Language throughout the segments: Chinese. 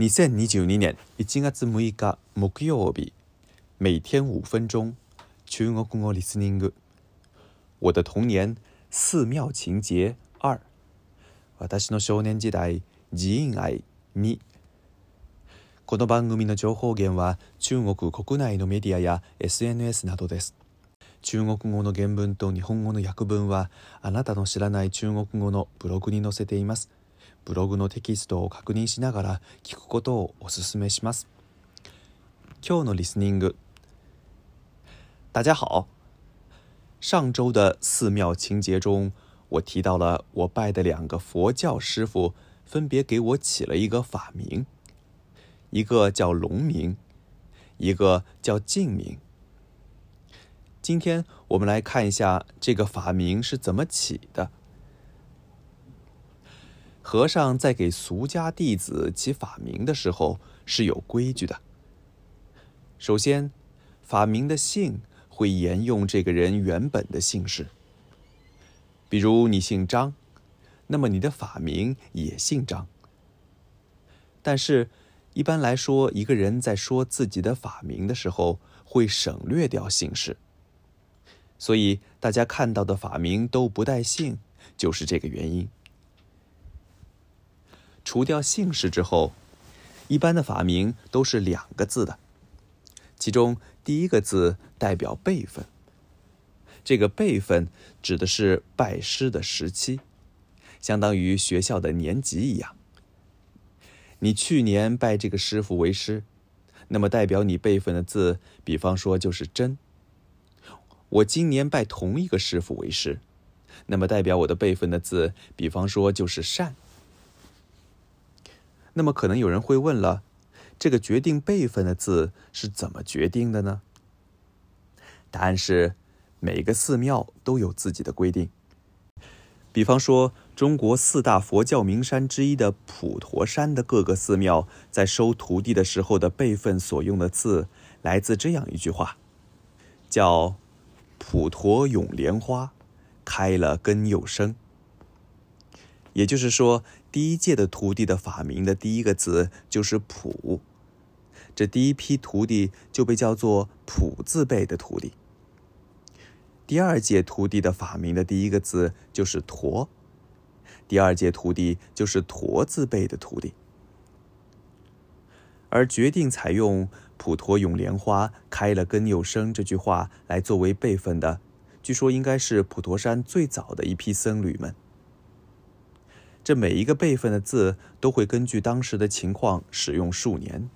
2022年1月6日木曜日每天5分钟中国語リスニング我的童年寺庙情节2私の少年時代寺院愛2この番組の情報源は中国国内のメディアや SNS などです中国語の原文と日本語の訳文はあなたの知らない中国語のブログに載せていますブログのテキストを確認しながら聞くことをお勧めします。今日のリスニング。大家好，上周的寺庙情节中，我提到了我拜的两个佛教师傅分别给我起了一个法名，一个叫龙明，一个叫静明。今天我们来看一下这个法名是怎么起的。和尚在给俗家弟子起法名的时候是有规矩的。首先，法名的姓会沿用这个人原本的姓氏。比如你姓张，那么你的法名也姓张。但是，一般来说，一个人在说自己的法名的时候会省略掉姓氏，所以大家看到的法名都不带姓，就是这个原因。除掉姓氏之后，一般的法名都是两个字的，其中第一个字代表辈分。这个辈分指的是拜师的时期，相当于学校的年级一样。你去年拜这个师傅为师，那么代表你辈分的字，比方说就是真；我今年拜同一个师傅为师，那么代表我的辈分的字，比方说就是善。那么可能有人会问了，这个决定辈分的字是怎么决定的呢？答案是，每个寺庙都有自己的规定。比方说，中国四大佛教名山之一的普陀山的各个寺庙，在收徒弟的时候的辈分所用的字，来自这样一句话，叫“普陀永莲花，开了根又生”。也就是说。第一届的徒弟的法名的第一个字就是“普”，这第一批徒弟就被叫做“普字辈”的徒弟。第二届徒弟的法名的第一个字就是“陀”，第二届徒弟就是“陀字辈”的徒弟。而决定采用“普陀永莲花，开了根又生”这句话来作为辈分的，据说应该是普陀山最早的一批僧侣们。这每一个辈分的字都会根据当时的情况使用数年。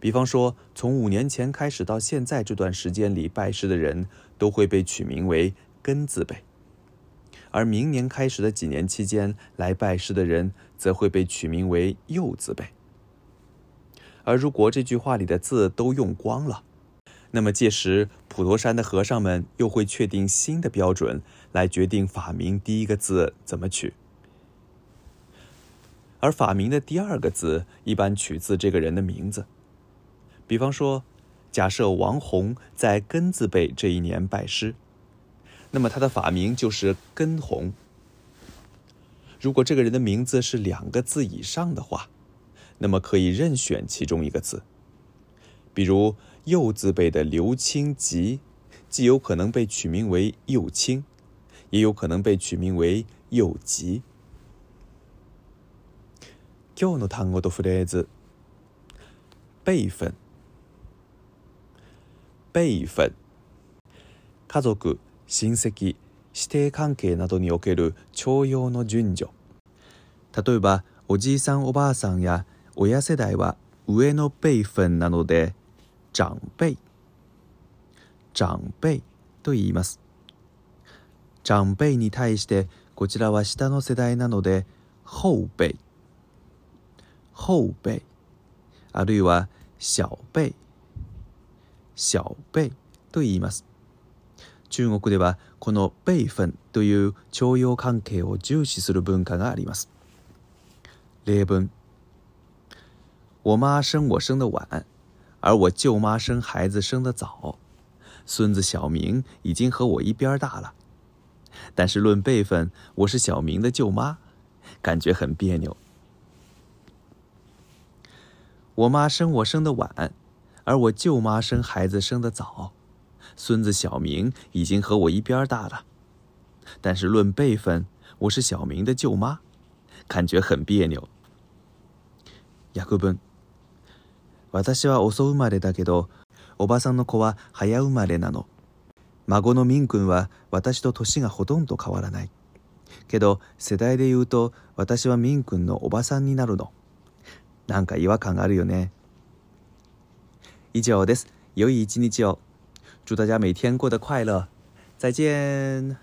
比方说，从五年前开始到现在这段时间里，拜师的人都会被取名为“根”字辈；而明年开始的几年期间，来拜师的人则会被取名为“右字辈。而如果这句话里的字都用光了，那么届时普陀山的和尚们又会确定新的标准，来决定法名第一个字怎么取。而法名的第二个字一般取自这个人的名字，比方说，假设王红在庚字辈这一年拜师，那么他的法名就是根红。如果这个人的名字是两个字以上的话，那么可以任选其中一个字。比如右字辈的刘清吉，既有可能被取名为右清，也有可能被取名为右吉。今日の単語とフレーズ家族親戚師弟関係などにおける徴用の順序例えばおじいさんおばあさんや親世代は上の輩分なので長輩長輩と言います長輩に対してこちらは下の世代なので後輩后辈，あるいは小辈、小辈と言います。中国ではこの辈分という長幼関係を重視する文化があります。例文：我妈生我生的晚，而我舅妈生孩子生的早，孙子小明已经和我一边大了。但是论辈分，我是小明的舅妈，感觉很别扭。我妈生我生的晚，而我舅妈生孩子生的早，孙子小明已经和我一边大了，但是论辈分，我是小明的舅妈，感觉很别扭。ヤクブン、私は遅生まれだけど、おばさんの子は早生まれなの。孫のミン君は私と年がほとんど変わらない。けど、世代で言うと私はミン君のおばさんになるの。なんか違和感があるよね。以上です。良い一日を。祝大家每天过得快乐。再见。